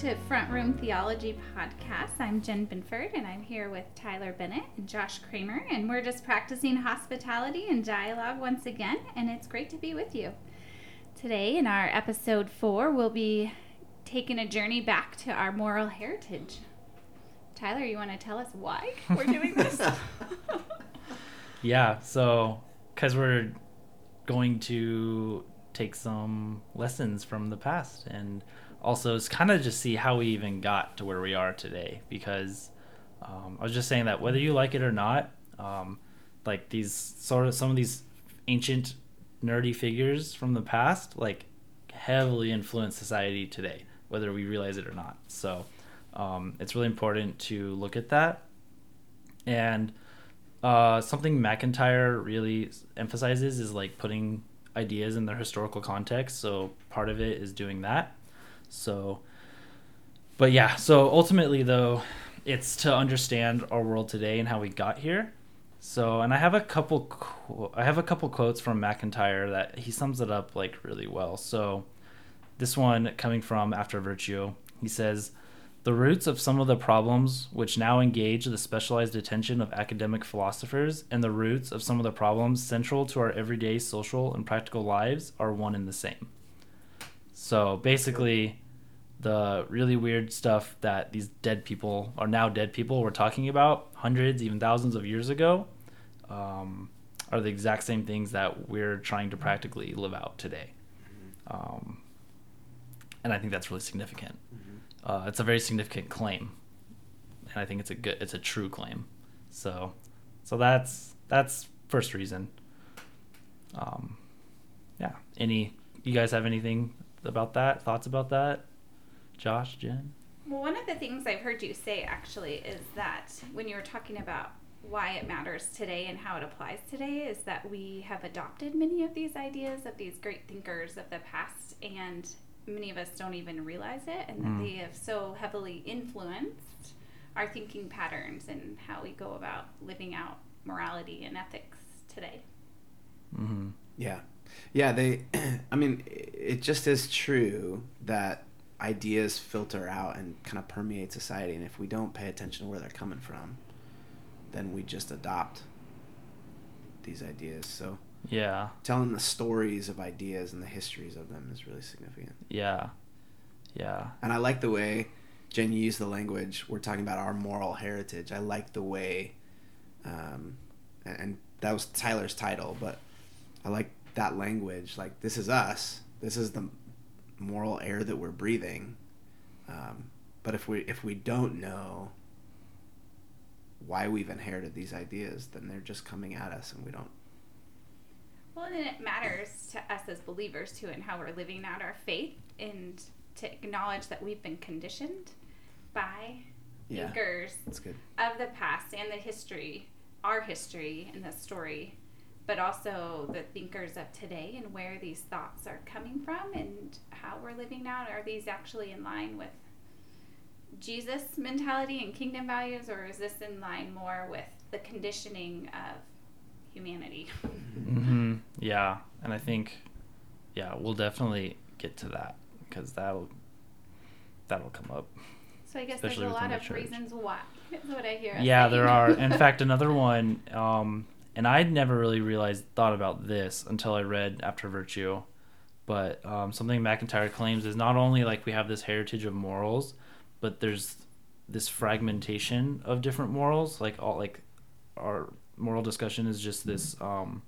to Front Room Theology Podcast. I'm Jen Binford, and I'm here with Tyler Bennett and Josh Kramer, and we're just practicing hospitality and dialogue once again, and it's great to be with you. Today, in our episode four, we'll be taking a journey back to our moral heritage. Tyler, you want to tell us why we're doing this? Yeah, so because we're going to take some lessons from the past and also it's kind of just see how we even got to where we are today because um, I was just saying that whether you like it or not, um, like these sort of some of these ancient nerdy figures from the past, like heavily influence society today, whether we realize it or not. So um, it's really important to look at that. And uh, something MacIntyre really emphasizes is like putting ideas in their historical context. So part of it is doing that. So, but yeah, so ultimately though, it's to understand our world today and how we got here. So, and I have a couple, qu- I have a couple quotes from MacIntyre that he sums it up like really well. So, this one coming from After Virtue, he says, the roots of some of the problems which now engage the specialized attention of academic philosophers and the roots of some of the problems central to our everyday social and practical lives are one and the same. So basically, the really weird stuff that these dead people are now dead people were talking about hundreds, even thousands of years ago, um, are the exact same things that we're trying to practically live out today. Um, and I think that's really significant. Uh, it's a very significant claim, and I think it's a good, it's a true claim. So, so that's that's first reason. Um, yeah. Any you guys have anything about that? Thoughts about that? Josh, Jen. Well, one of the things I've heard you say actually is that when you were talking about why it matters today and how it applies today, is that we have adopted many of these ideas of these great thinkers of the past, and many of us don't even realize it, and that Mm. they have so heavily influenced our thinking patterns and how we go about living out morality and ethics today. Mm-hmm. Yeah. Yeah, they I mean, it just is true that ideas filter out and kind of permeate society and if we don't pay attention to where they're coming from, then we just adopt these ideas. So, Yeah. telling the stories of ideas and the histories of them is really significant. Yeah. Yeah. And I like the way Jen you used the language. We're talking about our moral heritage. I like the way, um, and, and that was Tyler's title, but I like that language. Like this is us. This is the moral air that we're breathing. Um, but if we if we don't know why we've inherited these ideas, then they're just coming at us, and we don't. Well, and it matters to us as believers too, and how we're living out our faith, and to acknowledge that we've been conditioned by Yeah, thinkers of the past and the history, our history and the story, but also the thinkers of today and where these thoughts are coming from and how we're living now. Are these actually in line with Jesus mentality and kingdom values, or is this in line more with the conditioning of humanity? Mm-hmm. Yeah. And I think, yeah, we'll definitely get to that because that'll that'll come up. So I guess Especially there's a lot the of church. reasons why. What I hear. Yeah, there are. In fact, another one, um, and I'd never really realized thought about this until I read After Virtue. But um, something MacIntyre claims is not only like we have this heritage of morals, but there's this fragmentation of different morals. Like all like our moral discussion is just this um,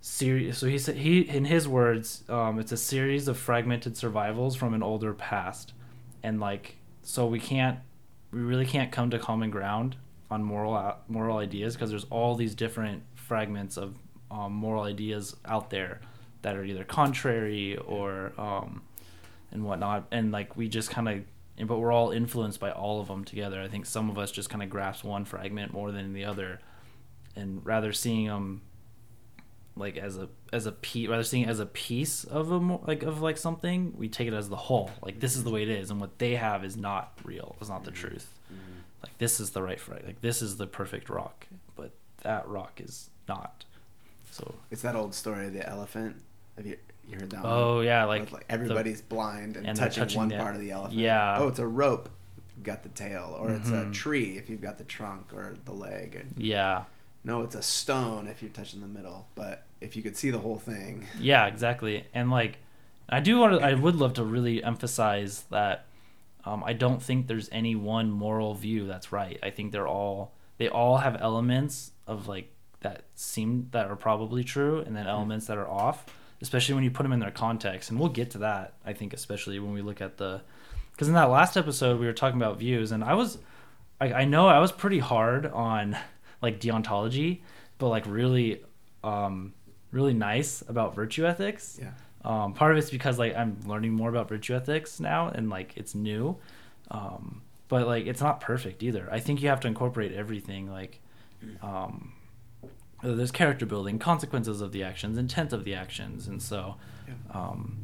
series. So he said he in his words, um, it's a series of fragmented survivals from an older past, and like so we can't we really can't come to common ground on moral moral ideas because there's all these different fragments of um, moral ideas out there that are either contrary or um, and whatnot, and like we just kind of. But we're all influenced by all of them together. I think some of us just kind of grasp one fragment more than the other, and rather seeing them like as a as a piece rather seeing it as a piece of a like of like something we take it as the whole. Like this is the way it is and what they have is not real. It's not the truth like this is the right frag like this is the perfect rock but that rock is not so It's that old story of the elephant Have you you heard that one? Oh yeah, like, like everybody's blind and, and touching, touching one the- part of the elephant. yeah. Oh, it's a rope. You've got the tail, or it's a Mhm. tree if you've got the trunk or the leg. And yeah, no, it's a stone if you're touching the middle. But if you could see the whole thing, yeah, exactly. And like, I do want to. I would love to really emphasize that. Um, I don't think there's any one moral view that's right. I think they're all they all have elements of like that seem that are probably true, and then elements that are off. Especially when you put them in their context, and we'll get to that. I think especially when we look at the, because in that last episode we were talking about views, and I was, I, I know I was pretty hard on like deontology, but like really, um, really nice about virtue ethics. yeah. Um, part of it's because like I'm learning more about virtue ethics now, and like it's new, um, but like it's not perfect either. I think you have to incorporate everything. Like, um, there's character building, consequences of the actions, intent of the actions, and so, Yeah. um,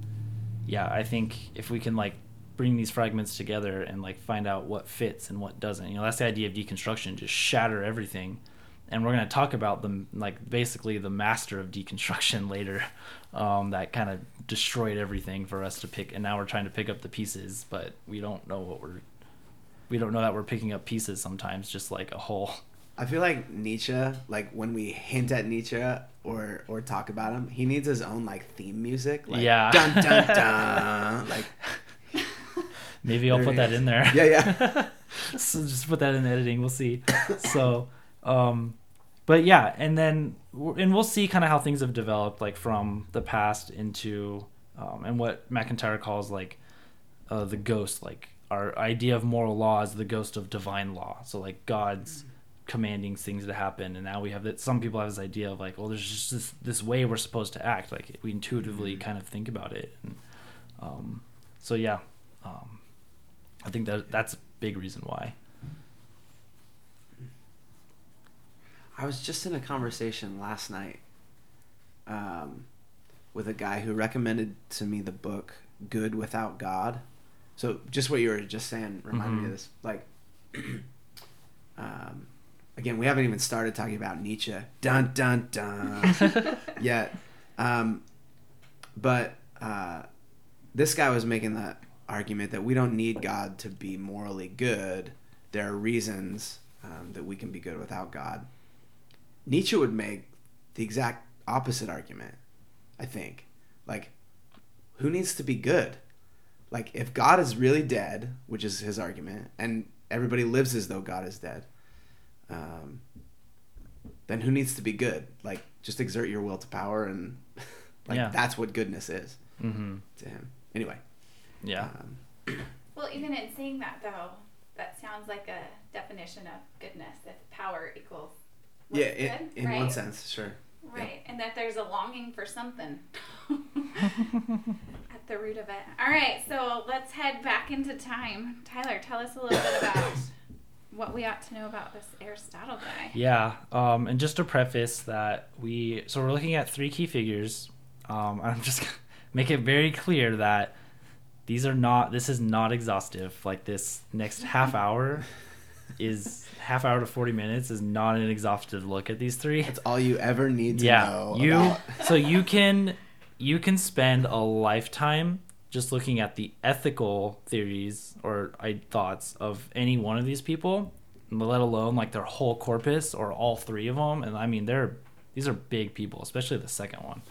yeah, I think if we can like bring these fragments together and like find out what fits and what doesn't, you know, that's the idea of deconstruction. Just shatter everything and we're going to talk about them like basically the master of deconstruction later um, that kind of destroyed everything for us to pick and now we're trying to pick up the pieces but we don't know what we're we don't know that we're picking up pieces sometimes just like a whole I feel like Nietzsche, like when we hint at Nietzsche or or talk about him, he needs his own like theme music. Like, Yeah. Dun dun dun. like maybe i'll put that in there yeah, yeah. so just put that in editing we'll see so um but yeah and then and we'll see kind of how things have developed like from the past into um, and what macintyre calls like uh, the ghost like our idea of moral law is the ghost of divine law. So like god's commanding things to happen and now we have that some people have this idea of like well there's just this, this way we're supposed to act like we intuitively kind of think about it and um, so yeah um, i think that that's a big reason why I was just in a conversation last night um, with a guy who recommended to me the book Good Without God. So just what you were just saying reminded me Mhm. of this. Like, um, again, we haven't even started talking about Nietzsche. Dun dun dun. yet. Um, but uh, this guy was making the argument that we don't need God to be morally good. There are reasons um, that we can be good without God. Nietzsche would make the exact opposite argument, I think. Like, who needs to be good? Like, if God is really dead, which is his argument, and everybody lives as though God is dead, um, then who needs to be good? Like, just exert your will to power, and like Yeah. that's what goodness is mm-hmm. to him. Anyway, yeah um, Well, even in saying that, though, that sounds like a definition of goodness. If power equals what's yeah, in, good, in right? one sense, sure. Right, and that there's a longing for something at the root of it. All right, so let's head back into time. Tyler, tell us a little bit about what we ought to know about this Aristotle guy. Yeah, um, and just to preface that we so we're looking at three key figures. Um, I'm just gonna make it very clear that these are not. This is not exhaustive. Like this next half hour is half hour to forty minutes is not an exhaustive look at these three. That's all you ever need to yeah, know. you about- so you can you can spend a lifetime just looking at the ethical theories or I, thoughts of any one of these people, let alone like their whole corpus or all three of them. And I mean, they're these are big people, especially the second one.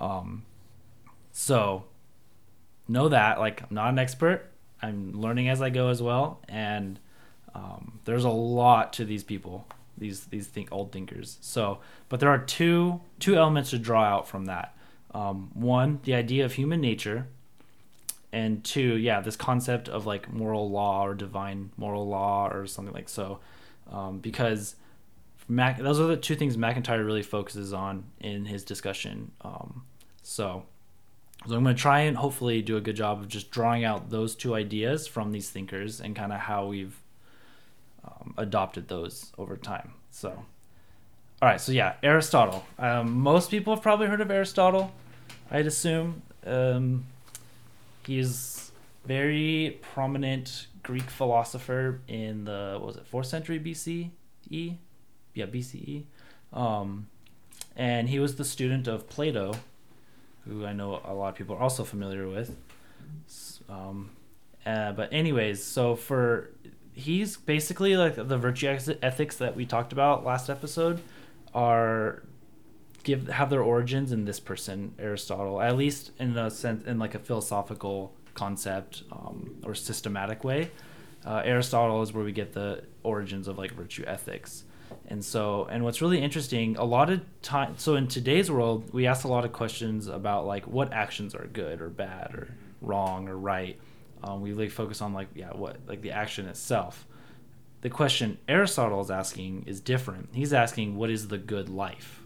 Um, so know that like I'm not an expert. I'm learning as I go as well, and um, there's a lot to these people, these these think old thinkers. So, but there are two two elements to draw out from that. Um, one, the idea of human nature, and two, yeah, this concept of like moral law or divine moral law or something like so, um, because Mac, those are the two things MacIntyre really focuses on in his discussion. Um, so, so I'm going to try and hopefully do a good job of just drawing out those two ideas from these thinkers and kind of how we've um, adopted those over time. So, all right, so yeah, Aristotle. Um, most people have probably heard of Aristotle, I'd assume. Um, he's very prominent Greek philosopher in the what was it fourth century BCE? Yeah, BCE. Um, and he was the student of Plato, who I know a lot of people are also familiar with. Um, uh, but anyways, so for he's basically like the virtue ethics that we talked about last episode are give have their origins in this person Aristotle, at least in a sense in like a philosophical concept um, or systematic way. Uh, Aristotle is where we get the origins of like virtue ethics. And so, and what's really interesting, a lot of time, so in today's world, we ask a lot of questions about like what actions are good or bad or wrong or right. Um, we really focus on like, yeah, what, like the action itself. The question Aristotle is asking is different. He's asking, what is the good life?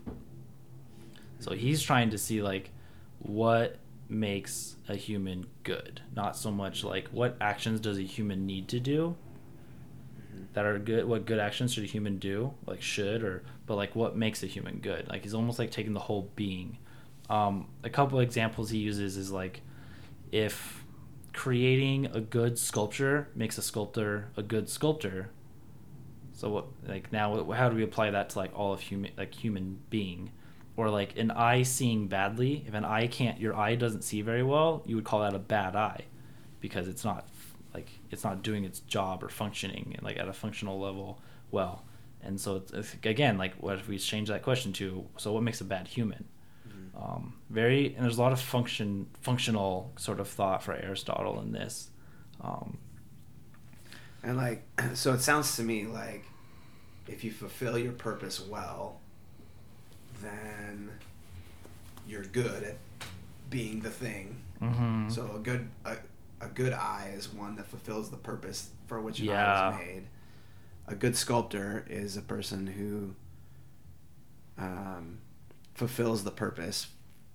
So he's trying to see like what makes a human good, not so much like what actions does a human need to do that are good what good actions should a human do like should or but like what makes a human good like he's almost like taking the whole being um, a couple examples he uses is like if creating a good sculpture makes a sculptor a good sculptor. So what like now how do we apply that to like all of human like human being? Or like an eye seeing badly if an eye can't your eye doesn't see very well you would call that a bad eye. Because it's not like it's not doing its job or functioning like at a functional level well. And so it's, it's, again like what if we change that question to so what makes a bad human. Um, very and there's a lot of function functional sort of thought for aristotle in this um, and like so it sounds to me like if you fulfill your purpose well then you're good at being the thing mm-hmm. so a good a, a good eye is one that fulfills the purpose for which an yeah. eye was made. A good sculptor is a person who um, fulfills the purpose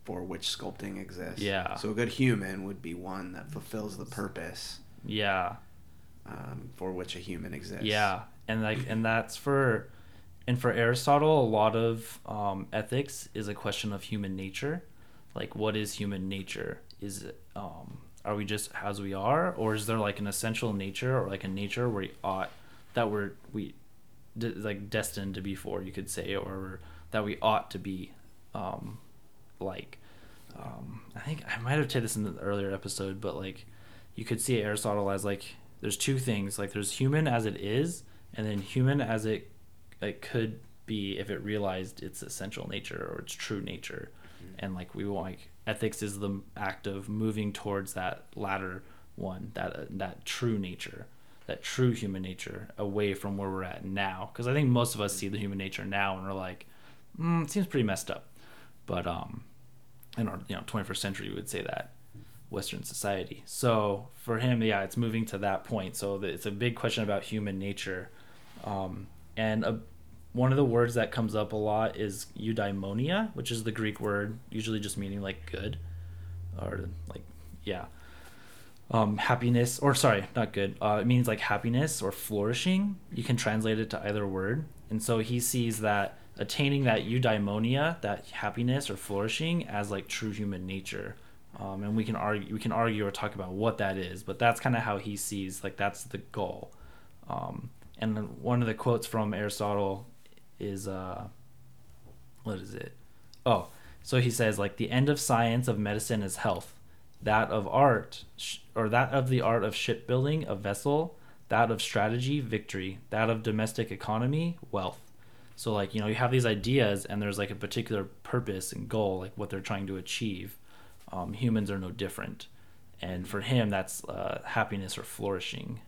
for which sculpting exists. Yeah. So a good human would be one that fulfills the purpose. Yeah. Um, for which a human exists. Yeah, and like, and that's for, and for Aristotle, a lot of um, ethics is a question of human nature. Like, what is human nature? Is it um, are we just as we are or is there like an essential nature or like a nature where we ought that we're we de- like destined to be for you could say or that we ought to be um like um i think i might have said this in the earlier episode but like you could see aristotle as like there's two things like there's human as it is and then human as it it could be if it realized its essential nature or its true nature mm-hmm. and like we want like ethics is the act of moving towards that latter one, that uh, that true nature, that true human nature, away from where we're at now. Because I think most of us see the human nature now and we're like, mm, it seems pretty messed up. But um, in our you know 21st century, we would say that Western society. So for him, yeah, it's moving to that point. So it's a big question about human nature, um, and a one of the words that comes up a lot is eudaimonia, which is the Greek word, usually just meaning like good, or like yeah, um, happiness. Or sorry, not good. Uh, it means like happiness or flourishing. You can translate it to either word, and so he sees that attaining that eudaimonia, that happiness or flourishing, as like true human nature. Um, and we can argue, we can argue or talk about what that is, but that's kind of how he sees like that's the goal. Um, and one of the quotes from Aristotle is uh what is it? Oh, so he says like the end of science of medicine is health, that of art sh- or that of the art of shipbuilding a vessel, that of strategy victory, that of domestic economy wealth. So like you know you have these ideas and there's like a particular purpose and goal like what they're trying to achieve. Um, humans are no different, and for him that's uh, happiness or flourishing.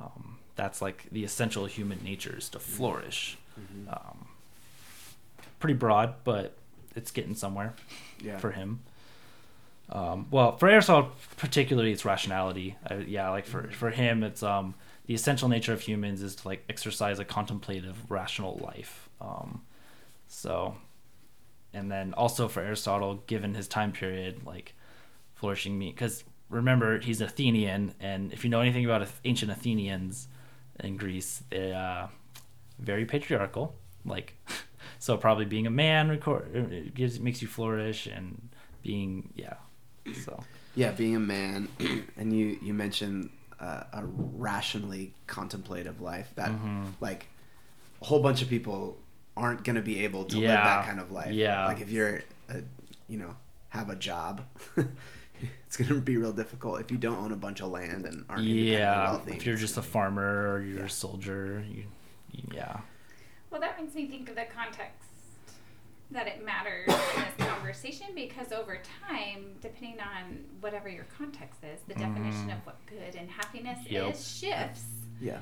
Um, that's like the essential human nature is to flourish. Mm-hmm. Um, pretty broad, but it's getting somewhere yeah. for him. Um, well, for Aristotle particularly, it's rationality. Yeah, like for for him, it's um, the essential nature of humans is to like exercise a contemplative, rational life. Um, so, and then also for Aristotle, given his time period, like flourishing me, because remember he's Athenian, and if you know anything about ancient Athenians in Greece, they uh, very patriarchal. Like, so probably being a man record gives makes you flourish, and being yeah, so yeah, being a man, and you you mentioned uh, a rationally contemplative life that mm-hmm. like a whole bunch of people aren't gonna be able to yeah. live that kind of life. Yeah, like if you're a, you know have a job. it's going to be real difficult if you don't own a bunch of land and aren't yeah wealthy. if you're just a farmer or you're a soldier you, you yeah Well, that makes me think of the context that it matters in this conversation because over time, depending on whatever your context is, the definition Mhm. of what good and happiness Yep. is shifts. yeah,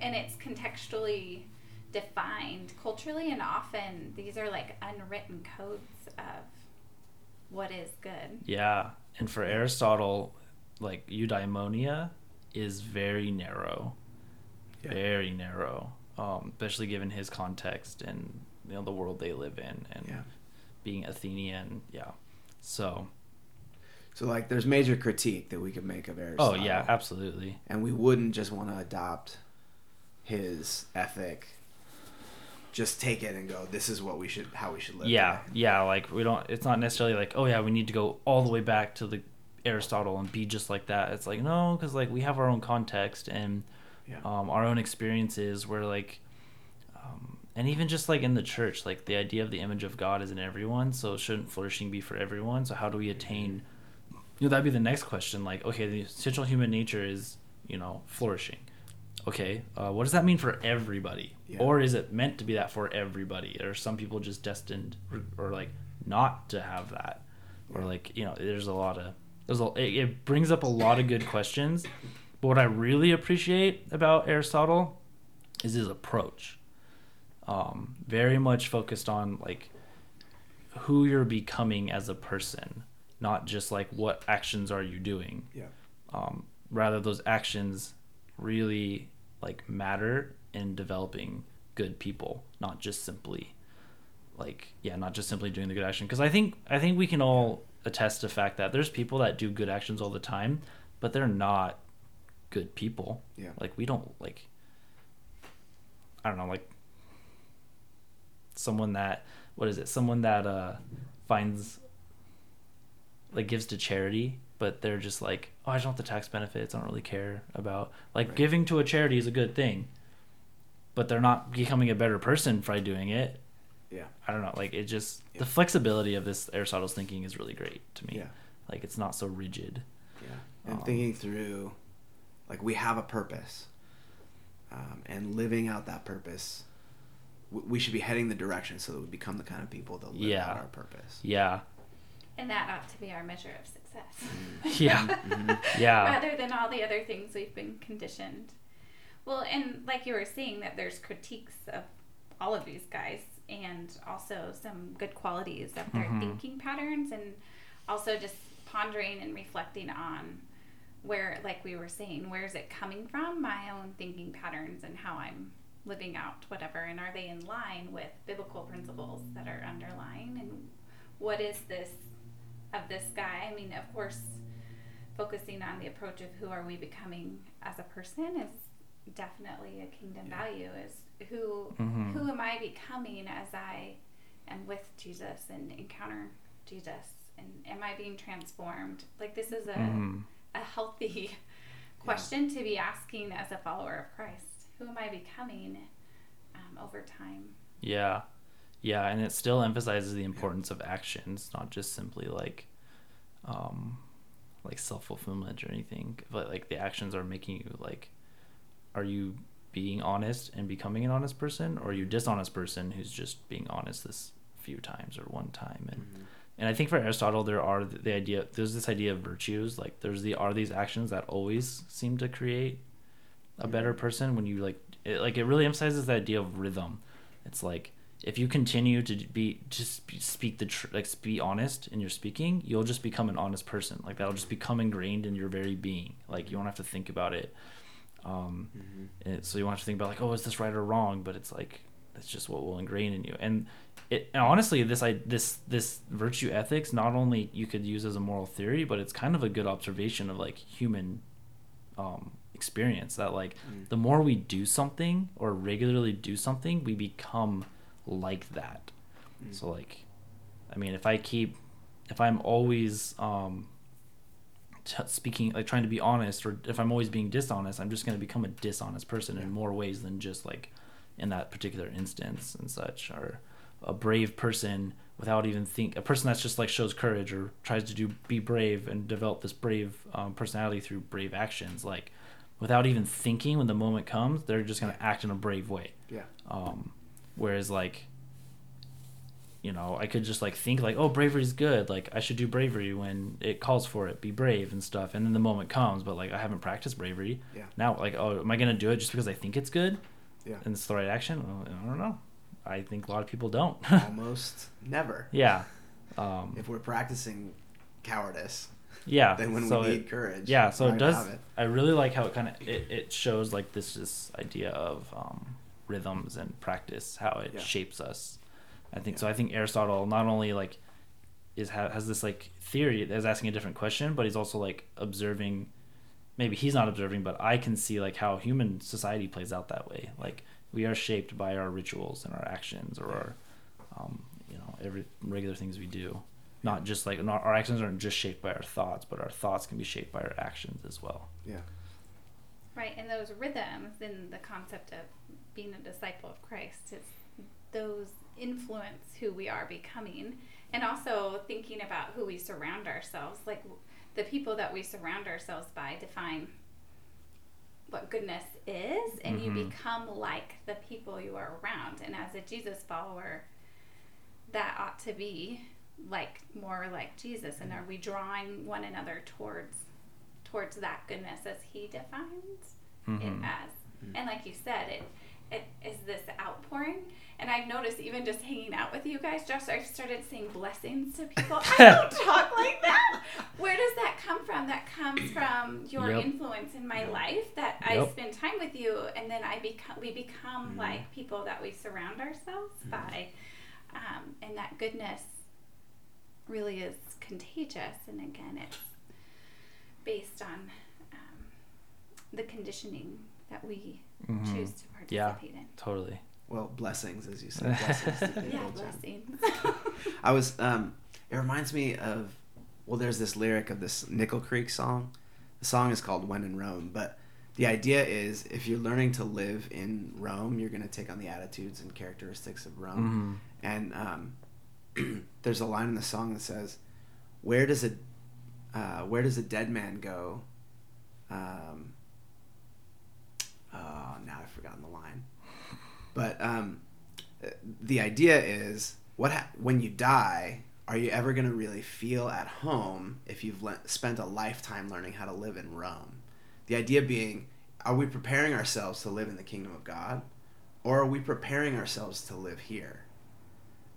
and it's contextually defined culturally and often these are like unwritten codes of what is good yeah and for aristotle like eudaimonia is very narrow Yeah. very narrow um, especially given his context and you know the world they live in and Yeah. being athenian yeah so So like, there's major critique that we could make of Aristotle. oh yeah absolutely and we wouldn't just want to adopt his ethic. Just take it and go. This is what we should, how we should live. yeah today." yeah like we don't it's not necessarily like oh yeah we need to go all the way back to the aristotle and be just like that it's like no because like we have our own context and yeah, um, our own experiences where like and even just like in the church like the idea of the image of god is in everyone so shouldn't flourishing be for everyone? So how do we attain you know that'd be the next question like okay the essential human nature is you know flourishing. Okay uh, what does that mean for everybody? Yeah. or is it meant to be that for everybody? Or are some people just destined or, or like not to have that? Or like you know there's a lot of there's a it, it brings up a lot of good questions. But what i really appreciate about aristotle is his approach um, very much focused on like who you're becoming as a person not just like what actions are you doing. Yeah, um, rather those actions really like matter in developing good people not just simply like yeah not just simply doing the good action. Because i think i think we can all attest to the fact that there's people that do good actions all the time but they're not good people. Yeah. like we don't like i don't know like someone that what is it someone that uh finds like gives to charity but they're just like oh i just want the tax benefits i don't really care about like Right. giving to a charity is a good thing but they're not becoming a better person by doing it Yeah. i don't know like it just Yeah. the flexibility of this aristotle's thinking is really great to me Yeah. like it's not so rigid Yeah. And Um, thinking through, like, we have a purpose. Um, and living out that purpose, we should be heading the direction so that we become the kind of people that live Yeah. out our purpose. yeah and that ought to be our measure of success yeah Mhm. yeah rather than all the other things we've been conditioned well and like you were saying that there's critiques of all of these guys and also some good qualities of their Mhm. thinking patterns and also just pondering and reflecting on where like we were saying where is it coming from my own thinking patterns and how i'm living out whatever and are they in line with biblical principles that are underlying and what is this of this guy i mean of course focusing on the approach of who are we becoming as a person is definitely a kingdom Yeah. value is who Mhm. who am i becoming as i am with jesus and encounter jesus and am i being transformed like this is a, Mhm. a healthy question to be asking as a follower of christ who am i becoming um, over time Yeah. Yeah, and it still emphasizes the importance of actions, not just simply like um like self-fulfillment or anything. But like the actions are making you like are you being honest and becoming an honest person or are you a dishonest person who's just being honest this few times or one time and Mhm. and I think for Aristotle there are the, the idea there's this idea of virtues like there's the are these actions that always seem to create a better person when you like it, like it really emphasizes the idea of rhythm. It's like if you continue to be just speak the tr- like be honest in your speaking you'll just become an honest person. Like that'll just become ingrained in your very being. Like you won't have to think about it. Um Mhm. and so you won't have to think about like oh is this right or wrong? But it's like that's just what will ingrain in you. And it and honestly this i this this virtue ethics not only you could use as a moral theory but it's kind of a good observation of like human um experience that like Mm. the more we do something or regularly do something we become like that Mm. so like i mean if i keep if i'm always um t- speaking like trying to be honest or if i'm always being dishonest i'm just going to become a dishonest person Yeah. in more ways than just like in that particular instance and such or a brave person without even think a person that's just like shows courage or tries to do be brave and develop this brave um, personality through brave actions like without even thinking when the moment comes they're just going to act in a brave way. Yeah. um, whereas like you know i could just like think like oh bravery is good. Like i should do bravery when it calls for it. Be brave and stuff. And then the moment comes but like i haven't practiced bravery. Yeah. now like oh am i going to do it just because i think it's good? Yeah. and it's the right action? Well, i don't know. I think a lot of people don't. Almost never. yeah. Um, If we're practicing cowardice, yeah then when so we it- need courage, yeah so it does it. i really like how it kind of it, it shows like this this idea of um, rhythms and practice how it Yeah. shapes us i think Yeah. so i think aristotle not only like is ha- has this like theory that's asking a different question but he's also like observing maybe he's not observing but i can see like how human society plays out that way like we are shaped by our rituals and our actions or our um, you know every regular things we do not just like not, our actions aren't just shaped by our thoughts but our thoughts can be shaped by our actions as well Yeah. Right, and those rhythms in the concept of being a disciple of Christ is those influence who we are becoming, and also thinking about who we surround ourselves. Like the people that we surround ourselves by define what goodness is, and you Mhm. become like the people you are around. And as a Jesus follower, that ought to be like more like Jesus. And are we drawing one another towards towards that goodness as He defines? Mhm. it as. And like you said, it it is this outpouring. And I've noticed even just hanging out with you guys, Josh, I've started saying blessings to people. I don't talk like that. Where does that come from? That comes from your Yep. influence in my life. That I spend time with you, and then I become we become Mhm. like people that we surround ourselves by, um, and that goodness really is contagious. And again, it's based on um, the conditioning that we Mhm. choose to Yeah. participate in. totally Well, blessings, as you said. Blessings to. Yeah, blessings. I was. Um, it reminds me of. Well, there's this lyric of this Nickel Creek song. The song is called "When in Rome," but the idea is if you're learning to live in Rome, you're going to take on the attitudes and characteristics of Rome. Mhm. And um, there's a line in the song that says, "Where does a uh, where does a dead man go?" Um, oh, now I've forgotten the line. But um, the idea is, what ha- when you die, are you ever going to really feel at home if you've le- spent a lifetime learning how to live in Rome? The idea being, are we preparing ourselves to live in the kingdom of God, or are we preparing ourselves to live here?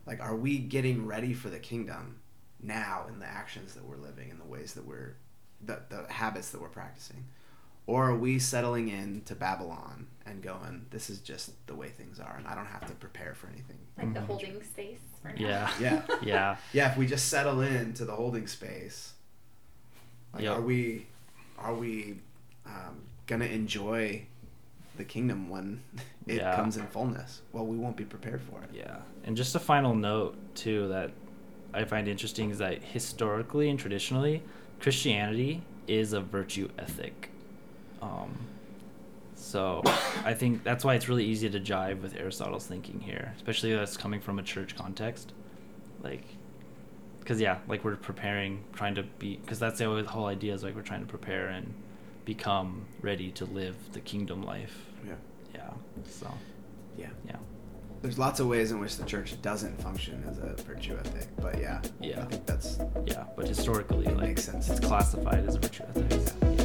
Like, are we getting ready for the kingdom now in the actions that we're living, in the ways that we're, the, the habits that we're practicing? Or are we settling in to Babylon and going, this is just the way things are, and I don't have to prepare for anything? like the Mhm. holding space for now. yeah Yeah. yeah Yeah, if we just settle in to the holding space, like, Yep. are we, are we um, gonna enjoy the kingdom when it Yeah. comes in fullness? Well, we won't be prepared for it. Yeah, and just a final note too that I find interesting is that historically and traditionally, Christianity is a virtue ethic. Um, so I think that's why it's really easy to jive with Aristotle's thinking here, especially that's coming from a church context, like. Because yeah, like we're preparing, trying to be, because that's the whole- whole idea is like we're trying to prepare and become ready to live the kingdom life. Yeah. Yeah. So Yeah. yeah. There's lots of ways in which the church doesn't function as a virtue ethic, but yeah, Yeah. I think that's Yeah, but historically, It like makes sense. it's classified as a virtue ethics. Shall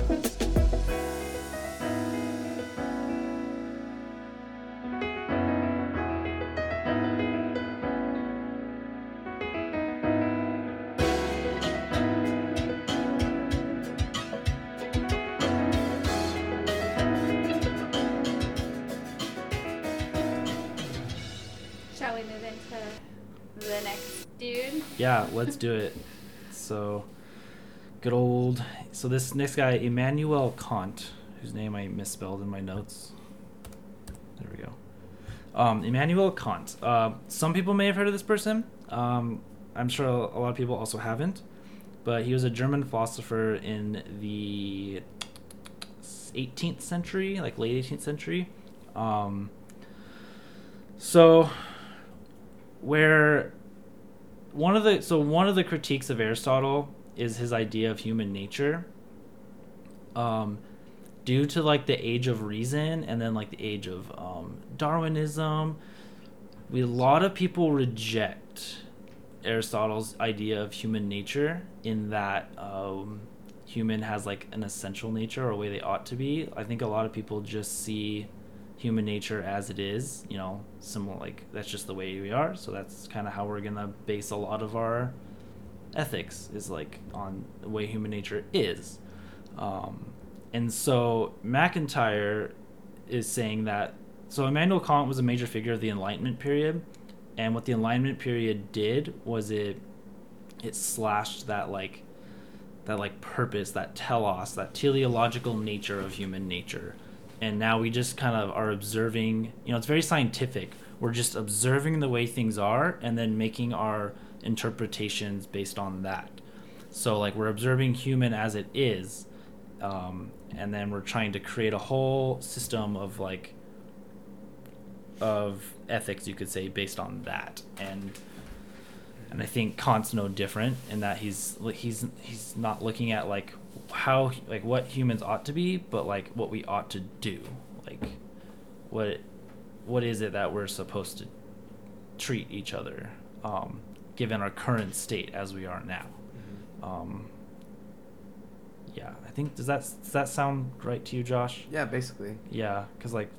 Yeah, let's do it. So, good old. So this next guy, Immanuel Kant, whose name I misspelled in my notes. There we go. Um, Immanuel Kant. Uh, some people may have heard of this person. Um, I'm sure a lot of people also haven't. But he was a German philosopher in the 18th century, like late 18th century. Um, so, where one of the so one of the critiques of Aristotle is his idea of human nature. Um, due to like the age of reason and then like the age of um, Darwinism, we a lot of people reject Aristotle's idea of human nature in that um, human has like an essential nature or a way they ought to be. I think a lot of people just see human nature as it is, you know, similar like that's just the way we are. So that's kind of how we're gonna base a lot of our ethics is like on the way human nature is. Um, and so MacIntyre is saying that so Immanuel Kant was a major figure of the Enlightenment period, and what the Enlightenment period did was it it slashed that like that like purpose, that telos, that teleological nature of human nature. And now we just kind of are observing, you know, it's very scientific. We're just observing the way things are and then making our interpretations based on that. So like we're observing human as it is, um, and then we're trying to create a whole system of like of ethics, you could say, based on that. And and I think Kant's no different in that he's he's he's not looking at like how like what humans ought to be, but like what we ought to do, like what what is it that we're supposed to treat each other, um, given our current state as we are now. Um, yeah, I think does that does that sound right to you, Josh? Yeah, basically. Yeah, because like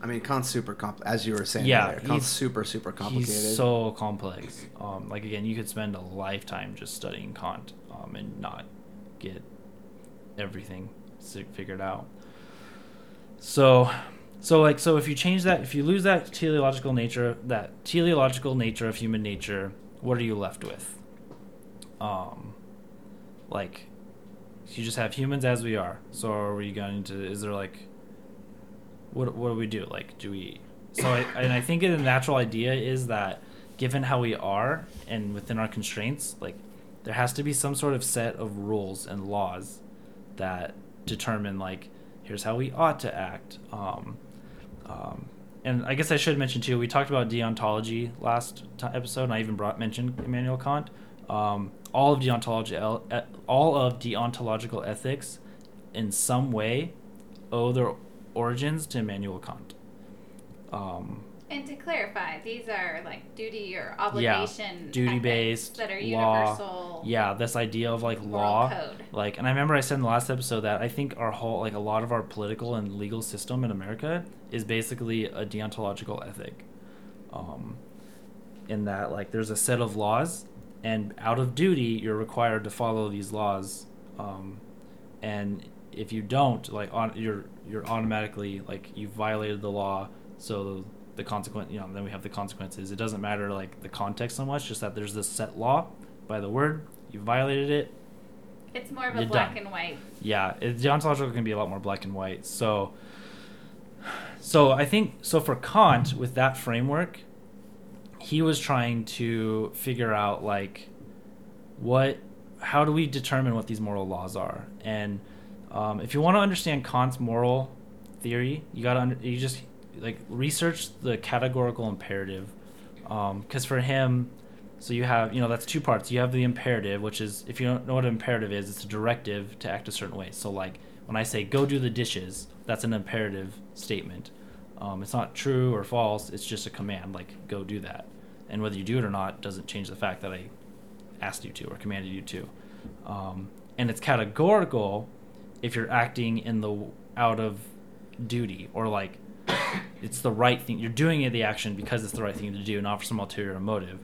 I mean, Kant's super comp. As you were saying, Yeah, earlier, Kant's super super complicated. He's so complex. Um, like again, you could spend a lifetime just studying Kant um, and not get everything figured out. So, so like so, if you change that, if you lose that teleological nature, that teleological nature of human nature, what are you left with? Um, like, you just have humans as we are. So, are we going to? Is there like what what do we do? Like, do we? So, I, and I think the natural idea is that, given how we are and within our constraints, like, there has to be some sort of set of rules and laws that determine like, here's how we ought to act. Um, um, and I guess I should mention too. We talked about deontology last t- episode, and I even brought mentioned Immanuel Kant. Um, all of deontology, all of deontological ethics, in some way, owe their origins to Immanuel Kant. Um, And to clarify, these are like duty or obligation yeah, duty-based, that are law. universal. yeah, this idea of like law, code. like, and I remember I said in the last episode that I think our whole, like, a lot of our political and legal system in America is basically a deontological ethic. Um, in that, like, there's a set of laws, and out of duty, you're required to follow these laws. Um, and if you don't, like, on you're you're automatically like you violated the law. So the consequence, you know, then we have the consequences. It doesn't matter like the context so much, just that there's this set law by the word. You violated it. It's more of a black done. and white. Yeah, it, deontological can be a lot more black and white. So, so I think so for Kant with that framework, he was trying to figure out like what, how do we determine what these moral laws are? And um, if you want to understand Kant's moral theory, you gotta you just like research the categorical imperative, because for him, so you have you know that's two parts. You have the imperative, which is if you don't know what an imperative is, it's a directive to act a certain way. So like when I say go do the dishes, that's an imperative statement. Um, it's not true or false. It's just a command, like go do that. And whether you do it or not doesn't change the fact that I asked you to or commanded you to. Um, and it's categorical if you're acting in the out of duty or like it's the right thing. You're doing it the action because it's the right thing to do, not for some ulterior motive.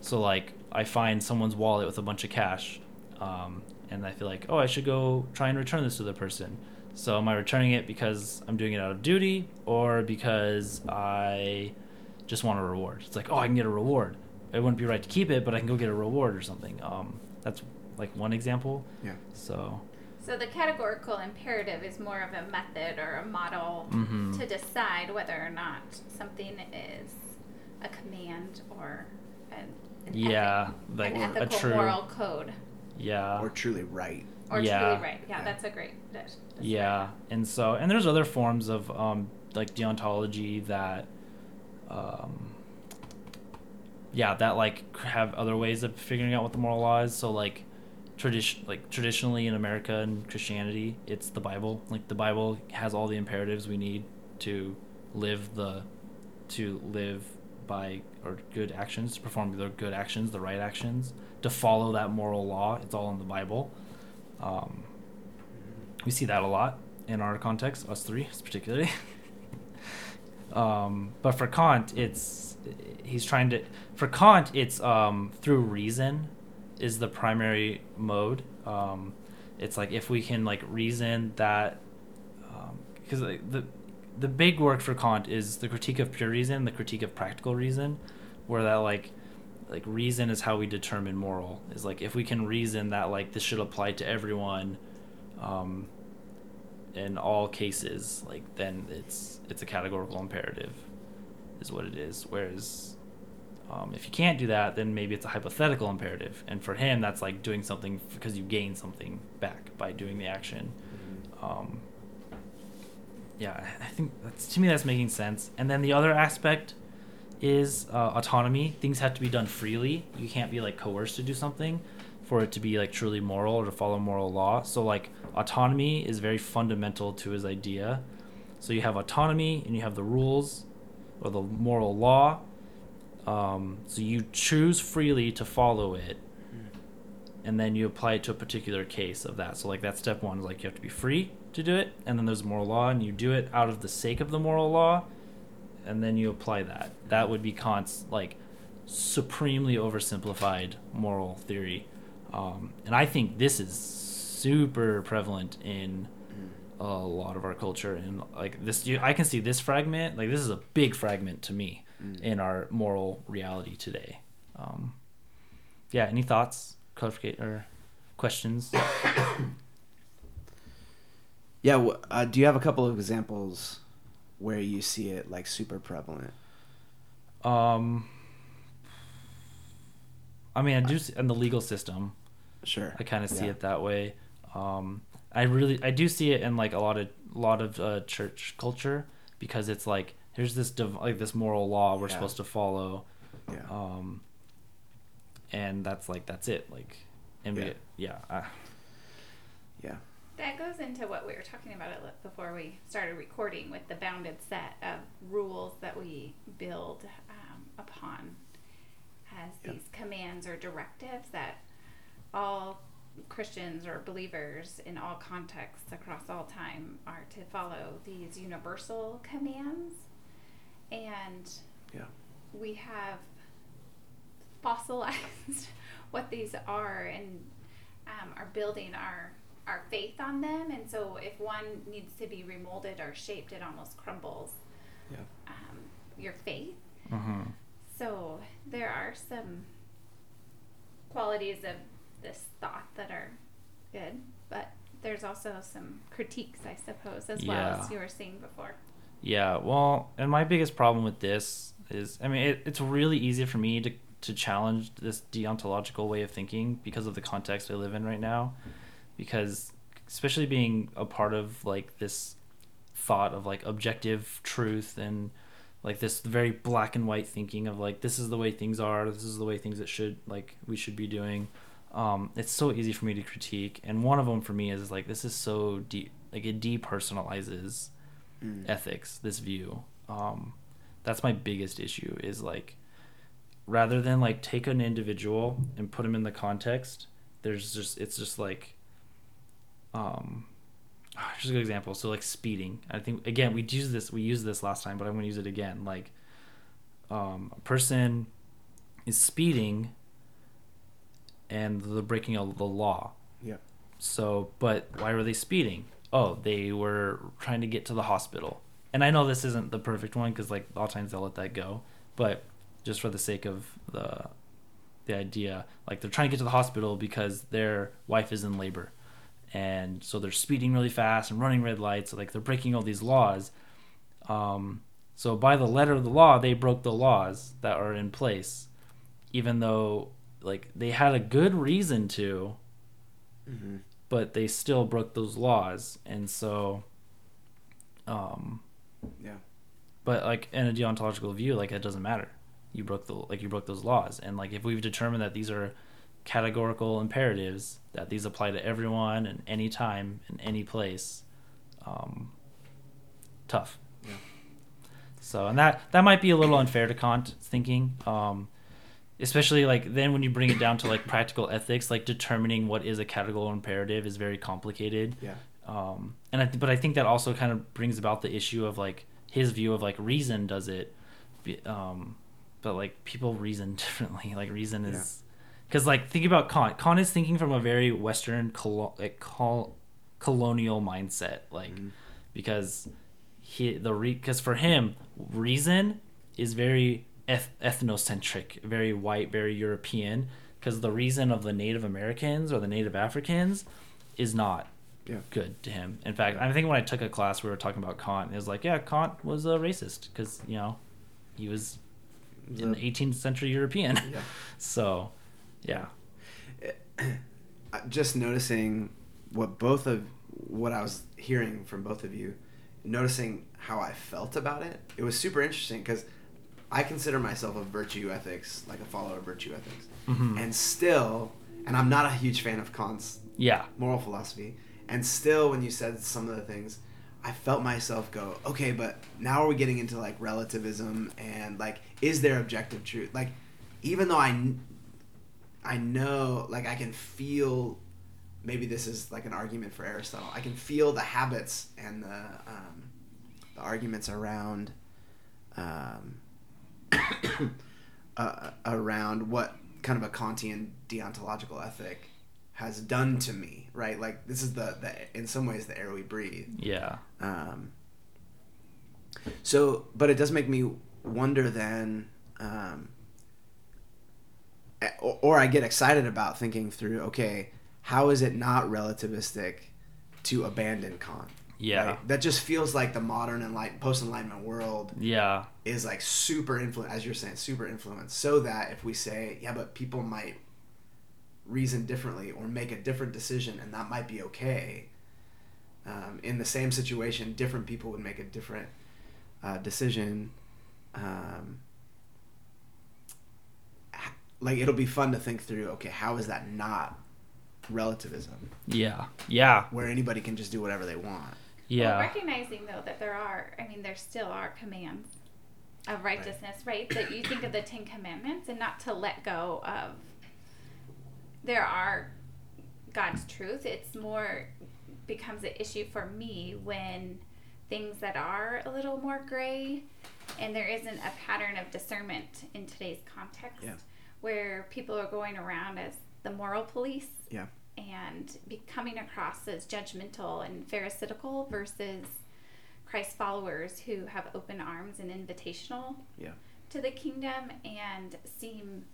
So like I find someone's wallet with a bunch of cash, um, and I feel like oh I should go try and return this to the person. So am I returning it because I'm doing it out of duty or because I just want a reward? It's like oh I can get a reward. It wouldn't be right to keep it, but I can go get a reward or something. Um, that's like one example. Yeah. So So the categorical imperative is more of a method or a model Mhm. to decide whether or not something is a command or an, an yeah, ethic, like an a ethical true moral code yeah or truly right. or Yeah. truly right. Yeah, Yeah. that's a great. That's, that's Yeah, and so and there's other forms of um, like deontology that, um, yeah, that like have other ways of figuring out what the moral law is. So like tradition like traditionally in America and Christianity, it's the Bible. Like the Bible has all the imperatives we need to live the to live by or good actions, to perform the good actions, the right actions, to follow that moral law. It's all in the Bible. Um, we see that a lot in our context, us three particularly. um, but for Kant, it's he's trying to. For Kant, it's um, through reason is the primary mode. Um, it's like if we can like reason that, because like, the the big work for Kant is the critique of pure reason, the critique of practical reason, where that like like reason is how we determine moral. Is like if we can reason that like this should apply to everyone, um, in all cases, like then it's it's a categorical imperative, is what it is. Whereas um, if you can't do that, then maybe it's a hypothetical imperative. And for him, that's like doing something because you gain something back by doing the action. Um, yeah, I think that's to me that's making sense. And then the other aspect is uh, autonomy. Things have to be done freely. You can't be like coerced to do something for it to be like truly moral or to follow moral law. So like autonomy is very fundamental to his idea. So you have autonomy and you have the rules or the moral law. Um, so you choose freely to follow it, and then you apply it to a particular case of that. So like that step one is like you have to be free to do it, and then there's moral law, and you do it out of the sake of the moral law, and then you apply that. That would be Kant's like supremely oversimplified moral theory, um, and I think this is super prevalent in a lot of our culture and like this you, i can see this fragment like this is a big fragment to me Mm. in our moral reality today um, yeah any thoughts clarificate or questions Yeah. Uh, do you have a couple of examples where you see it like super prevalent? um, i mean i do see, in the legal system Sure. i kind of see Yeah. it that way um, i really i do see it in like a lot of lot of uh, church culture because it's like here's this div- like this moral law we're Yeah. supposed to follow Yeah. um and that's like that's it like and Yeah. yeah I, yeah. That goes into what we were talking about it before we started recording with the bounded set of rules that we build um, upon as Yeah. these commands or directives that all Christians or believers in all contexts across all time are to follow these universal commands. And Yeah. we have fossilized what these are and um, are building our our faith on them and so if one needs to be remolded or shaped it almost crumbles Yeah. um, your faith mhm. so there are some qualities of this thought that are good but there's also some critiques i suppose as well as you were saying before yeah well and my biggest problem with this is i mean it, it's really easy for me to to challenge this deontological way of thinking because of the context i live in right now. Because especially being a part of like this thought of like objective truth and like this very black and white thinking of like this is the way things are this is the way things that should like we should be doing um it's so easy for me to critique. And one of them for me is like this is so deep like it depersonalizes Mm. ethics this view um that's my biggest issue is like rather than like take an individual and put them in the context there's just it's just like um just a good example. So like speeding. I think again we use this we used this last time but i'm going to use it again. Like um a person is speeding and they're breaking a, the law. Yeah. so but why were they speeding oh they were trying to get to the hospital. And i know this isn't the perfect one because like a lot of times they'll let that go. But just for the sake of the the idea like they're trying to get to the hospital because their wife is in labor. And so they're speeding really fast and running red lights like they're breaking all these laws. Um, so by the letter of the law they broke the laws that are in place even though like they had a good reason to Mm-hmm. But they still broke those laws and so um Yeah. but like in a deontological view like it doesn't matter you broke the like you broke those laws and like if we've determined that these are categorical imperatives that these apply to everyone and any time in any place um, tough Yeah. so and that that might be a little unfair to kant thinking um, especially like then when you bring it down to like practical ethics like determining what is a categorical imperative is very complicated Yeah. um, and I th- but I think that also kind of brings about the issue of like his view of like reason does it, be- um, but like people reason differently. Like reason is because like think about Kant. Kant is thinking from a very Western colo- like col- colonial mindset, like Mhm. because he the re because for him reason is very eth- ethnocentric, very white, very European. Because the reason of the Native Americans or the Native Africans is not Yeah. good to him. In fact, I think when I took a class, we were talking about Kant. And it was like, yeah, Kant was a racist because you know he was an The- 18th century European. Yeah. so, yeah, just noticing what both of what I was hearing from both of you, noticing how I felt about it. It was super interesting because I consider myself a virtue ethics, like a follower of virtue ethics, Mhm. and still, and I'm not a huge fan of Kant's yeah, moral philosophy, and still, when you said some of the things. I felt myself go, okay, but now are we getting into like relativism and like, is there objective truth? Like, even though I, I know, like, I can feel, maybe this is like an argument for Aristotle. I can feel the habits and the, um, the arguments around, um, uh, around what kind of a Kantian deontological ethic has done to me, right? Like, this is the, the in some ways, the air we breathe. yeah, Um, so, but it does make me wonder then, um, or, or I get excited about thinking through, okay, how is it not relativistic to abandon Kant? Yeah, right? That just feels like the modern enlight post enlightenment world yeah, is like super influenced, as you're saying, super influenced. So that if we say, yeah, but people might reason differently or make a different decision, and that might be okay. Um, in the same situation, different people would make a different uh, decision. Um, like it'll be fun to think through. Okay, how is that not relativism, yeah, yeah, where anybody can just do whatever they want? Yeah, Well, recognizing though that there are, I mean, there still are commands of righteousness, right? That you think of the Ten Commandments and not to let go of. There are God's truth. It's more becomes an issue for me when things that are a little more gray and there isn't a pattern of discernment in today's context Yeah. where people are going around as the moral police Yeah. And be coming across as judgmental and pharisaical versus Christ followers who have open arms and invitational Yeah. to the kingdom and seem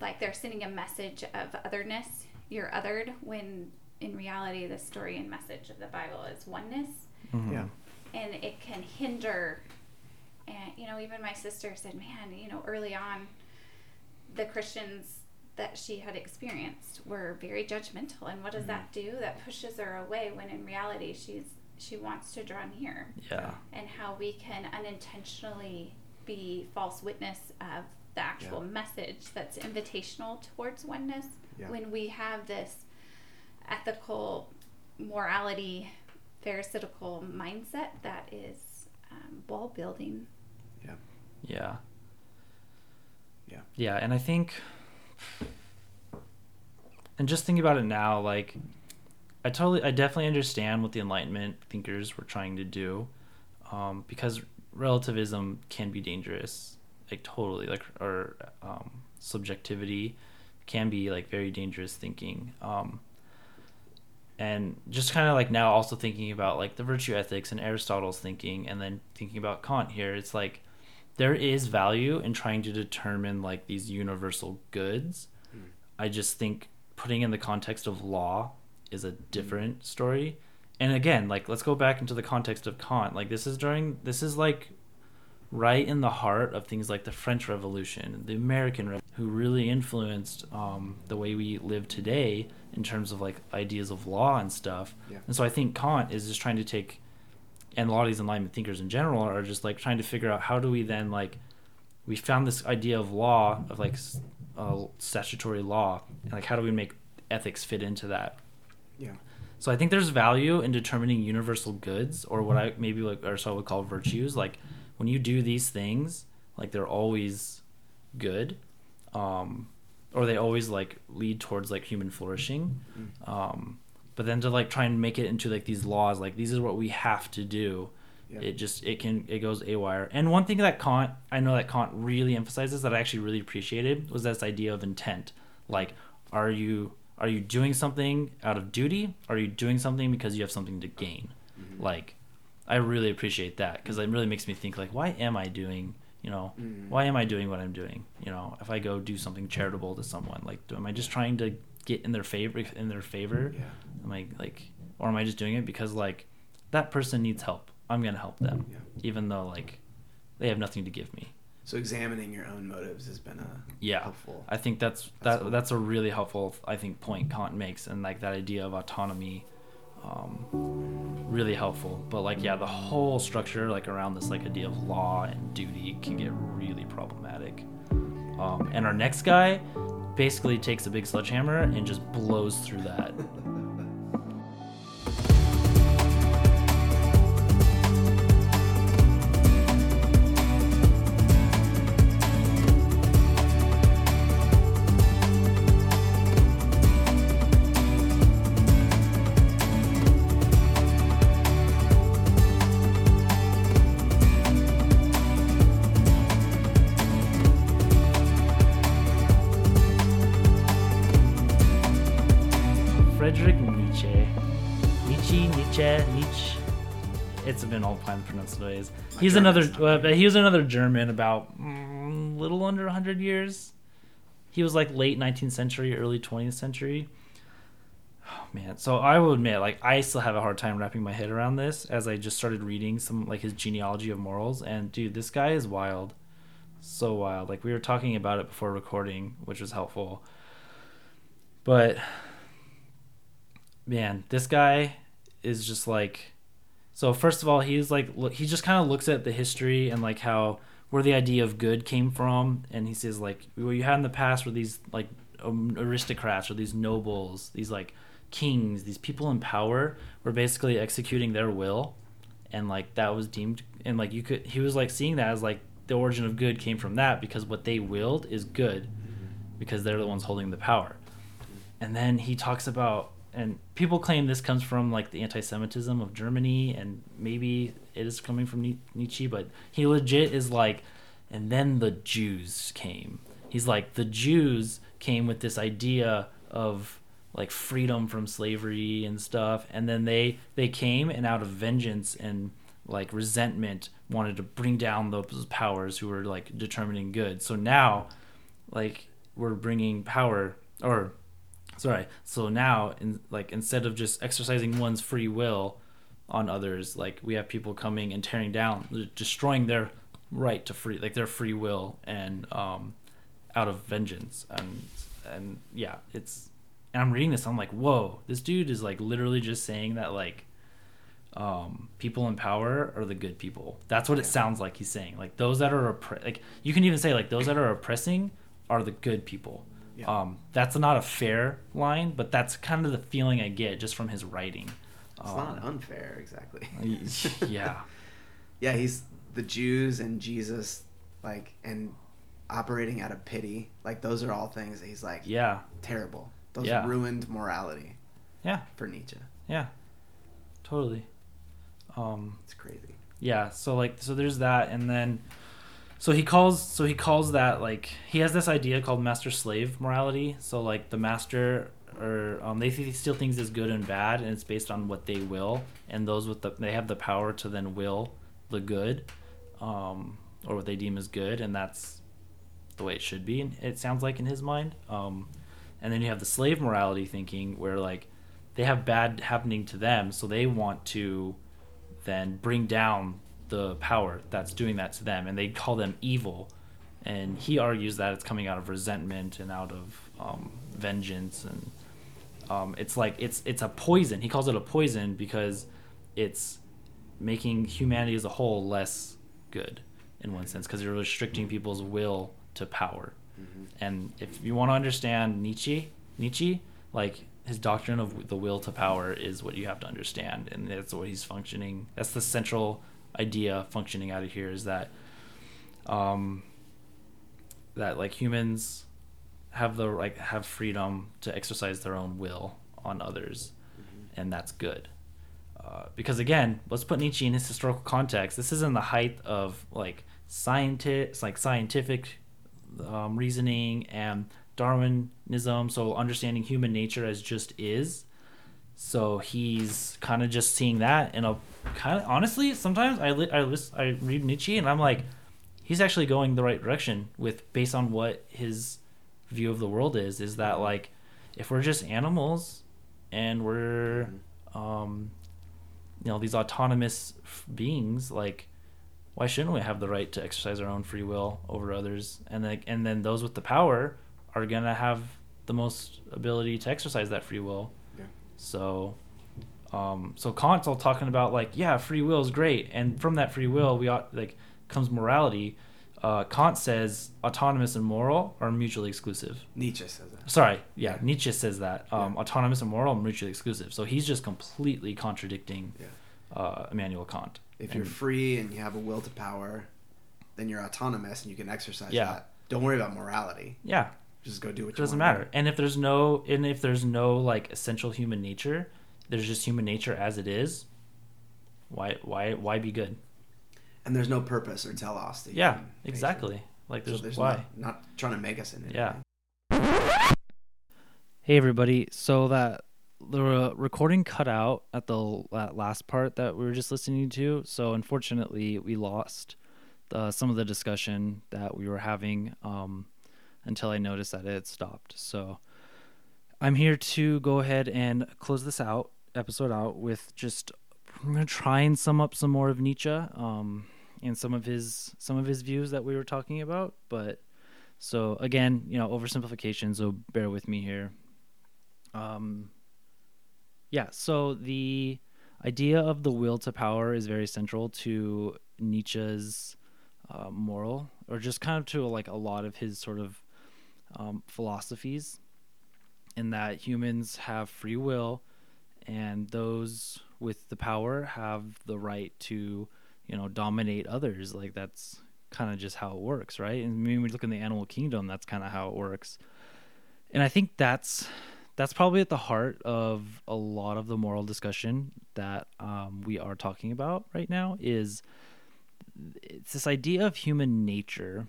like they're sending a message of otherness. You're othered when in reality the story and message of the Bible is oneness mhm, Yeah. and it can hinder and you know even my sister said man you know early on the christians that she had experienced were very judgmental and what does that do that pushes her away when in reality she's she wants to draw near yeah, and how we can unintentionally be false witness of the actual Yeah. message that's invitational towards oneness Yeah. when we have this ethical morality pharisaical mindset that is um, wall building Yeah. yeah, Yeah. yeah, and I think, and just think about it now, like, I totally, I definitely understand what the Enlightenment thinkers were trying to do, um, because relativism can be dangerous, like totally, like, or um, subjectivity can be like very dangerous thinking. Um, and just kind of like now also thinking about like the virtue ethics and Aristotle's thinking, and then thinking about Kant here, it's like there is value in trying to determine like these universal goods. I just think putting in the context of law is a different story. And again, like let's go back into the context of Kant. Like this is during this is like right in the heart of things like the French Revolution, the American Revolution, who really influenced um, the way we live today in terms of like ideas of law and stuff. Yeah. And so I think Kant is just trying to take, and a lot of these Enlightenment thinkers in general are just like trying to figure out how do we then like we found this idea of law of like uh, statutory law and like how do we make ethics fit into that Yeah. so I think there's value in determining universal goods or what I maybe like or so I would call virtues. Like when you do these things, like they're always good, um, or they always like lead towards like human flourishing. Um, but then to like try and make it into like these laws, like these is what we have to do. Yeah. It just it can it goes awire. And one thing that Kant I know that Kant really emphasizes that I actually really appreciated was this idea of intent. Like, are you are you doing something out of duty? Are you doing something because you have something to gain? Like, I really appreciate that because it really makes me think like, why am I doing? You know, Mm. why am I doing what I'm doing? You know, if I go do something charitable to someone, like, do, am I just trying to get in their favor? In their favor? Yeah. Am I like, or am I just doing it because like that person needs help? I'm gonna help them, Yeah. even though like they have nothing to give me. So examining your own motives has been a Yeah, helpful. I think that's, That's that cool. that's a really helpful I think point Kant makes, and like that idea of autonomy, um, really helpful. But like yeah, the whole structure like around this like idea of law and duty can get really problematic. Um, and our next guy basically takes a big sledgehammer and just blows through that. Fine pronounced ways. He's another. good. he was another German about mm, little under hundred years. He was like late 19th century, early 20th century. Oh man, so I will admit, like I still have a hard time wrapping my head around this as I just started reading some like his genealogy of morals. And dude, this guy is wild, so wild. Like we were talking about it before recording, which was helpful. But man, this guy is just like so first of all, he's like he just kind of looks at the history and like how where the idea of good came from. And he says like what you had in the past were these like um, aristocrats or these nobles, these like kings, these people in power were basically executing their will. And like that was deemed and like you could he was like seeing that as like the origin of good came from that because what they willed is good because they're the ones holding the power. And then he talks about and people claim this comes from like the anti-semitism of germany and maybe it is coming from nietzsche but he legit is like and then the jews came. He's like the jews came with this idea of like freedom from slavery and stuff and then they they came and out of vengeance and like resentment wanted to bring down those powers who were like determining good. So now like we're bringing power or sorry so now in like instead of just exercising one's free will on others like we have people coming and tearing down destroying their right to free like their free will and um out of vengeance. And and yeah it's and i'm reading this i'm like whoa this dude is like literally just saying that like um people in power are the good people. That's what it sounds like he's saying. Like those that are oppre- like you can even say like those that are oppressing are the good people Yeah. um that's not a fair line but that's kind of the feeling i get just from his writing It's Um, not unfair, exactly. yeah yeah, he's the Jews and Jesus, like, and operating out of pity. Like, those are all things that he's like, yeah terrible. Those Yeah. ruined morality yeah for Nietzsche. yeah totally um It's crazy. yeah so like so there's that and then so he calls so he calls that like he has this idea called master slave morality. So like the master or um, they th- still things is good and bad and it's based on what they will and those with the they have the power to then will the good um, or what they deem as good and that's the way it should be it sounds like in his mind. Um, and then you have the slave morality thinking where like they have bad happening to them so they want to then bring down the power that's doing that to them and they call them evil and he argues that it's coming out of resentment and out of um, vengeance and um, it's like it's it's a poison he calls it a poison because it's making humanity as a whole less good in one sense because you're restricting people's will to power. Mhm. And if you want to understand Nietzsche, Nietzsche, like his doctrine of the will to power is what you have to understand, and that's what he's functioning. That's the central idea functioning out of here is that, um, that like humans have the like have freedom to exercise their own will on others, and that's good. Uh, because again, let's put Nietzsche in his historical context. This is in the height of like scientific, like scientific um, reasoning and Darwinism. So understanding human nature as just is. So he's kind of just seeing that, and a kind of honestly, sometimes I li- I list, I read Nietzsche, and I'm like, he's actually going the right direction with based on what his view of the world is. Is that like, if we're just animals, and we're um, you know these autonomous f- beings like why shouldn't we have the right to exercise our own free will over others and then and then those with the power are going to have the most ability to exercise that free will Yeah. so um so kant's all talking about like yeah free will is great and from that free will we ought like comes morality uh, Kant says autonomous and moral are mutually exclusive. Nietzsche says that. Sorry, yeah, Yeah. Nietzsche says that um, Yeah. autonomous and moral are mutually exclusive. So he's just completely contradicting Yeah. uh, Immanuel Kant. If you're free and you have a will to power, then you're autonomous and you can exercise Yeah. that. Don't worry about morality. yeah, Just go do what it doesn't matter. And if there's no, and if there's no like essential human nature, there's just human nature as it is. Why, why, why be good? And there's no purpose or telos. to Yeah, human nature. exactly. Like So there's, there's why. Not, not trying to make us in it. Yeah. Hey everybody. So that the recording cut out at the that last part that we were just listening to. So unfortunately, we lost the, some of the discussion that we were having um, until I noticed that it stopped. So I'm here to go ahead and close this out episode out with just I'm gonna try and sum up some more of Nietzsche um, and some of his some of his views that we were talking about, but. So again, you know, oversimplification. So bear with me here. Um, yeah. So the idea of the will to power is very central to Nietzsche's uh, moral, or just kind of to like a lot of his sort of um, philosophies, in that humans have free will, and those with the power have the right to, you know, dominate others. Like that's kind of just how it works, right? And when we look in the animal kingdom, that's kind of how it works. And I think that's that's probably at the heart of a lot of the moral discussion that um, we are talking about right now. Is it's this idea of human nature,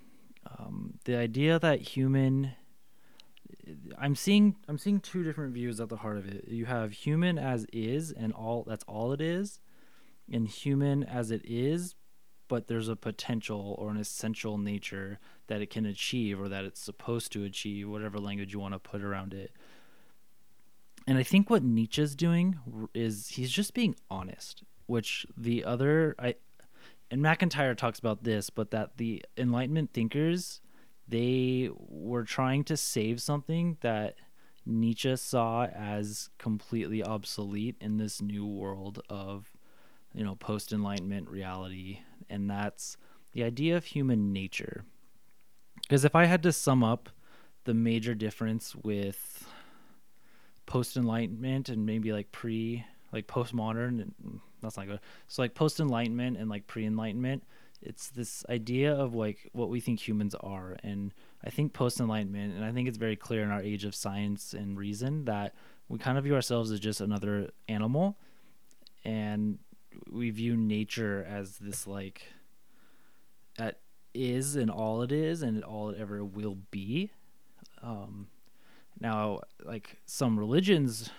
um, the idea that human. I'm seeing I'm seeing two different views at the heart of it. You have human as is, and all that's all it is, and human as it is, but there's a potential or an essential nature that it can achieve or that it's supposed to achieve, whatever language you want to put around it. And I think what Nietzsche's doing is he's just being honest, which the other I and MacIntyre talks about this, but that the Enlightenment thinkers they were trying to save something that Nietzsche saw as completely obsolete in this new world of you know post enlightenment reality. And that's the idea of human nature. Because if i had to sum up the major difference with post enlightenment and maybe like pre like postmodern and mm, that's not good. So like post enlightenment and like pre enlightenment it's this idea of like what we think humans are. And i think post enlightenment and i think it's very clear in our age of science and reason that we kind of view ourselves as just another animal. And we view nature as this like that is and all it is and all it ever will be. Um now like some religions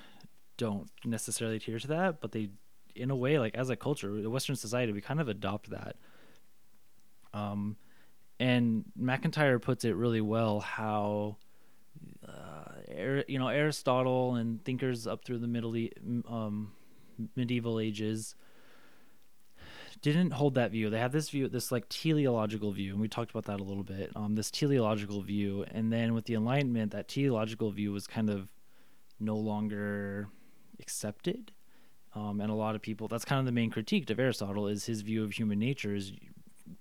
don't necessarily adhere to that but they in a way like as a culture the western society we kind of adopt that um and macintyre puts it really well how uh, you know aristotle and thinkers up through the middle um medieval ages didn't hold that view. They had this view, this like teleological view, and we talked about that a little bit. Um, this teleological view, and then with the Enlightenment, that teleological view was kind of no longer accepted. Um, and a lot of people, that's kind of the main critique of Aristotle, is his view of human nature is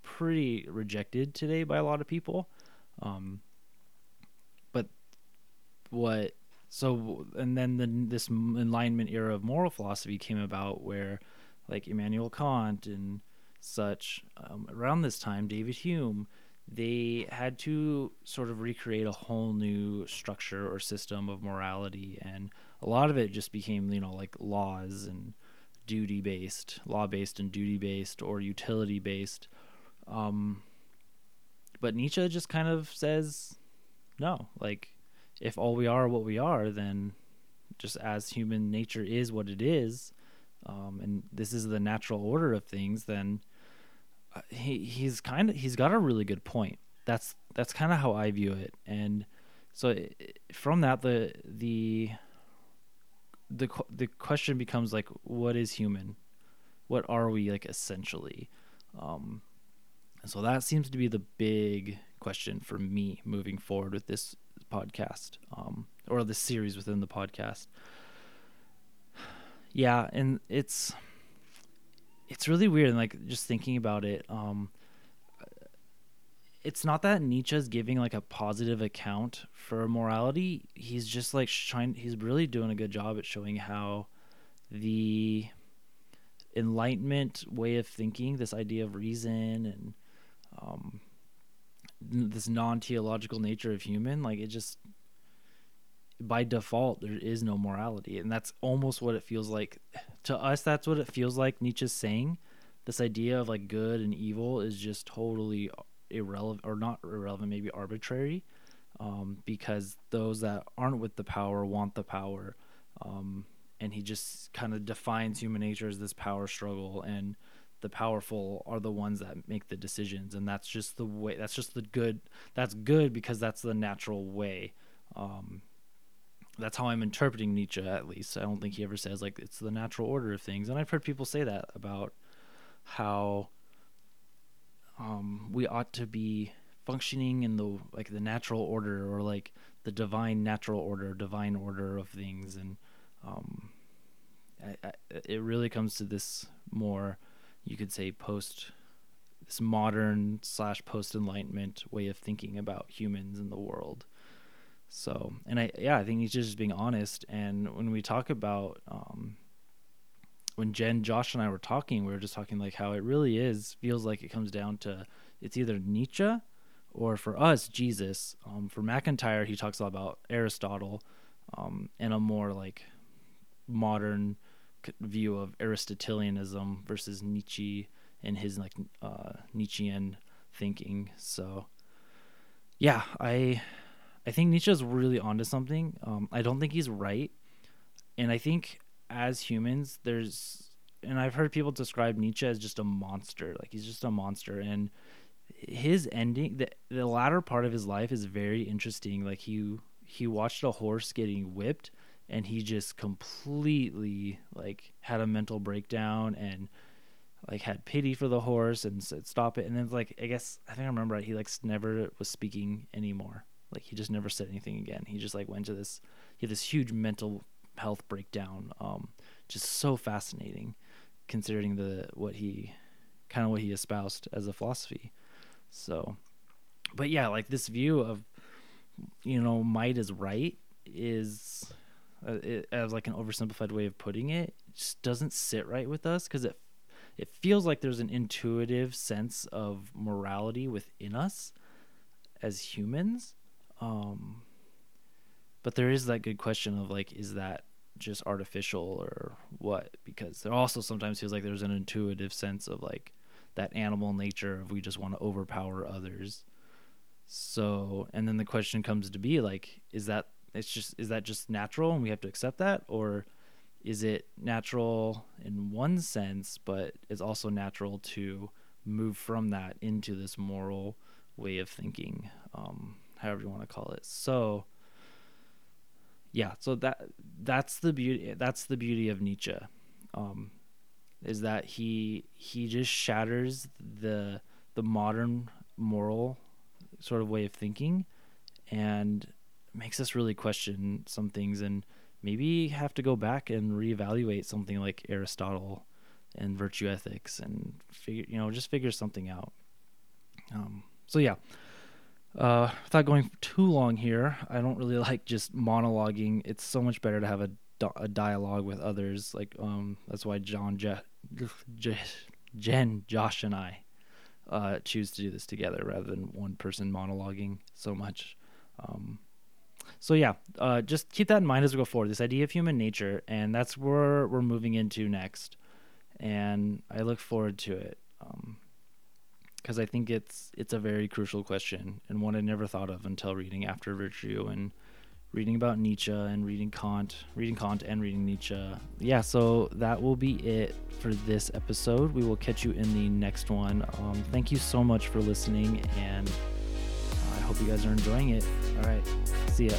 pretty rejected today by a lot of people. Um, but what so and then the, this enlightenment era of moral philosophy came about where like Immanuel Kant and such um, around this time David Hume they had to sort of recreate a whole new structure or system of morality and a lot of it just became you know like laws and duty based law based and duty based or utility based um, but Nietzsche just kind of says no like if all we are what we are then just as human nature is what it is um, and this is the natural order of things then uh, he he's kind of he's got a really good point. That's that's kind of how I view it, and so from that the the the the question becomes like, what is human? What are we like essentially? Um, and so that seems to be the big question for me moving forward with this podcast, um, or the series within the podcast. Yeah, and it's it's really weird and like just thinking about it um it's not that Nietzsche's giving like a positive account for morality. He's just like trying he's really doing a good job at showing how the enlightenment way of thinking, this idea of reason and um this non-theological nature of human, like it just by default there is no morality. And that's almost what it feels like. To us that's what it feels like nietzsche's saying. This idea of like good and evil is just totally irrelevant or not irrelevant maybe arbitrary um, because those that aren't with the power want the power um, and he just kind of defines human nature as this power struggle and the powerful are the ones that make the decisions and that's just the way that's just the good that's good because that's the natural way um, that's how I'm interpreting Nietzsche at least. I don't think he ever says like it's the natural order of things. And I've heard people say that about how um, we ought to be functioning in the like the natural order or like the divine natural order, divine order of things, and um, I, I, it really comes to this more, you could say post this modern slash post enlightenment way of thinking about humans and the world. So, and I, yeah, I think he's just being honest. And when we talk about, um, when Jen, Josh, and I were talking, we were just talking like how it really is, feels like it comes down to it's either Nietzsche or for us, Jesus. Um, for MacIntyre, he talks a lot about Aristotle um, and a more like modern view of Aristotelianism versus Nietzsche and his like uh, Nietzschean thinking. So, yeah, I I think Nietzsche's really onto something. Um, I don't think he's right, and I think as humans, there's, and I've heard people describe Nietzsche as just a monster. Like he's just a monster, and his ending, the the latter part of his life is very interesting. Like he he watched a horse getting whipped, and he just completely like had a mental breakdown and like had pity for the horse and said stop it and then like i guess i think i remember right he like never was speaking anymore like he just never said anything again. He just like went to this he had this huge mental health breakdown. Um, just so fascinating, considering the what he kind of what he espoused as a philosophy. So, but yeah, like this view of you know might is right is uh, it, as like an oversimplified way of putting it just doesn't sit right with us because it it feels like there's an intuitive sense of morality within us as humans um, but there is that good question of like, is that just artificial or what? Because there also sometimes feels like there's an intuitive sense of like that animal nature of we just want to overpower others. So, and then the question comes to be like, is that it's just is that just natural and we have to accept that, or is it natural in one sense, but it's also natural to move from that into this moral way of thinking? Um, however you want to call it. So yeah, so that that's the beauty that's the beauty of Nietzsche. Um, is that he he just shatters the the modern moral sort of way of thinking and makes us really question some things and maybe have to go back and reevaluate something like Aristotle and virtue ethics and figure you know just figure something out. Um, so yeah, uh, without going too long here, I don't really like just monologuing. It's so much better to have a, a dialogue with others. Like um, that's why John, Je- Je- Jen, Josh, and I uh, choose to do this together rather than one person monologuing so much. Um, so yeah, uh, just keep that in mind as we go forward. This idea of human nature, and that's where we're moving into next. And I look forward to it because um, I think it's it's a very crucial question and one I never thought of until reading After Virtue and reading about Nietzsche and reading Kant, reading Kant and reading Nietzsche. Yeah, so that will be it for this episode. We will catch you in the next one. Um, thank you so much for listening and hope you guys are enjoying it. All right. See ya.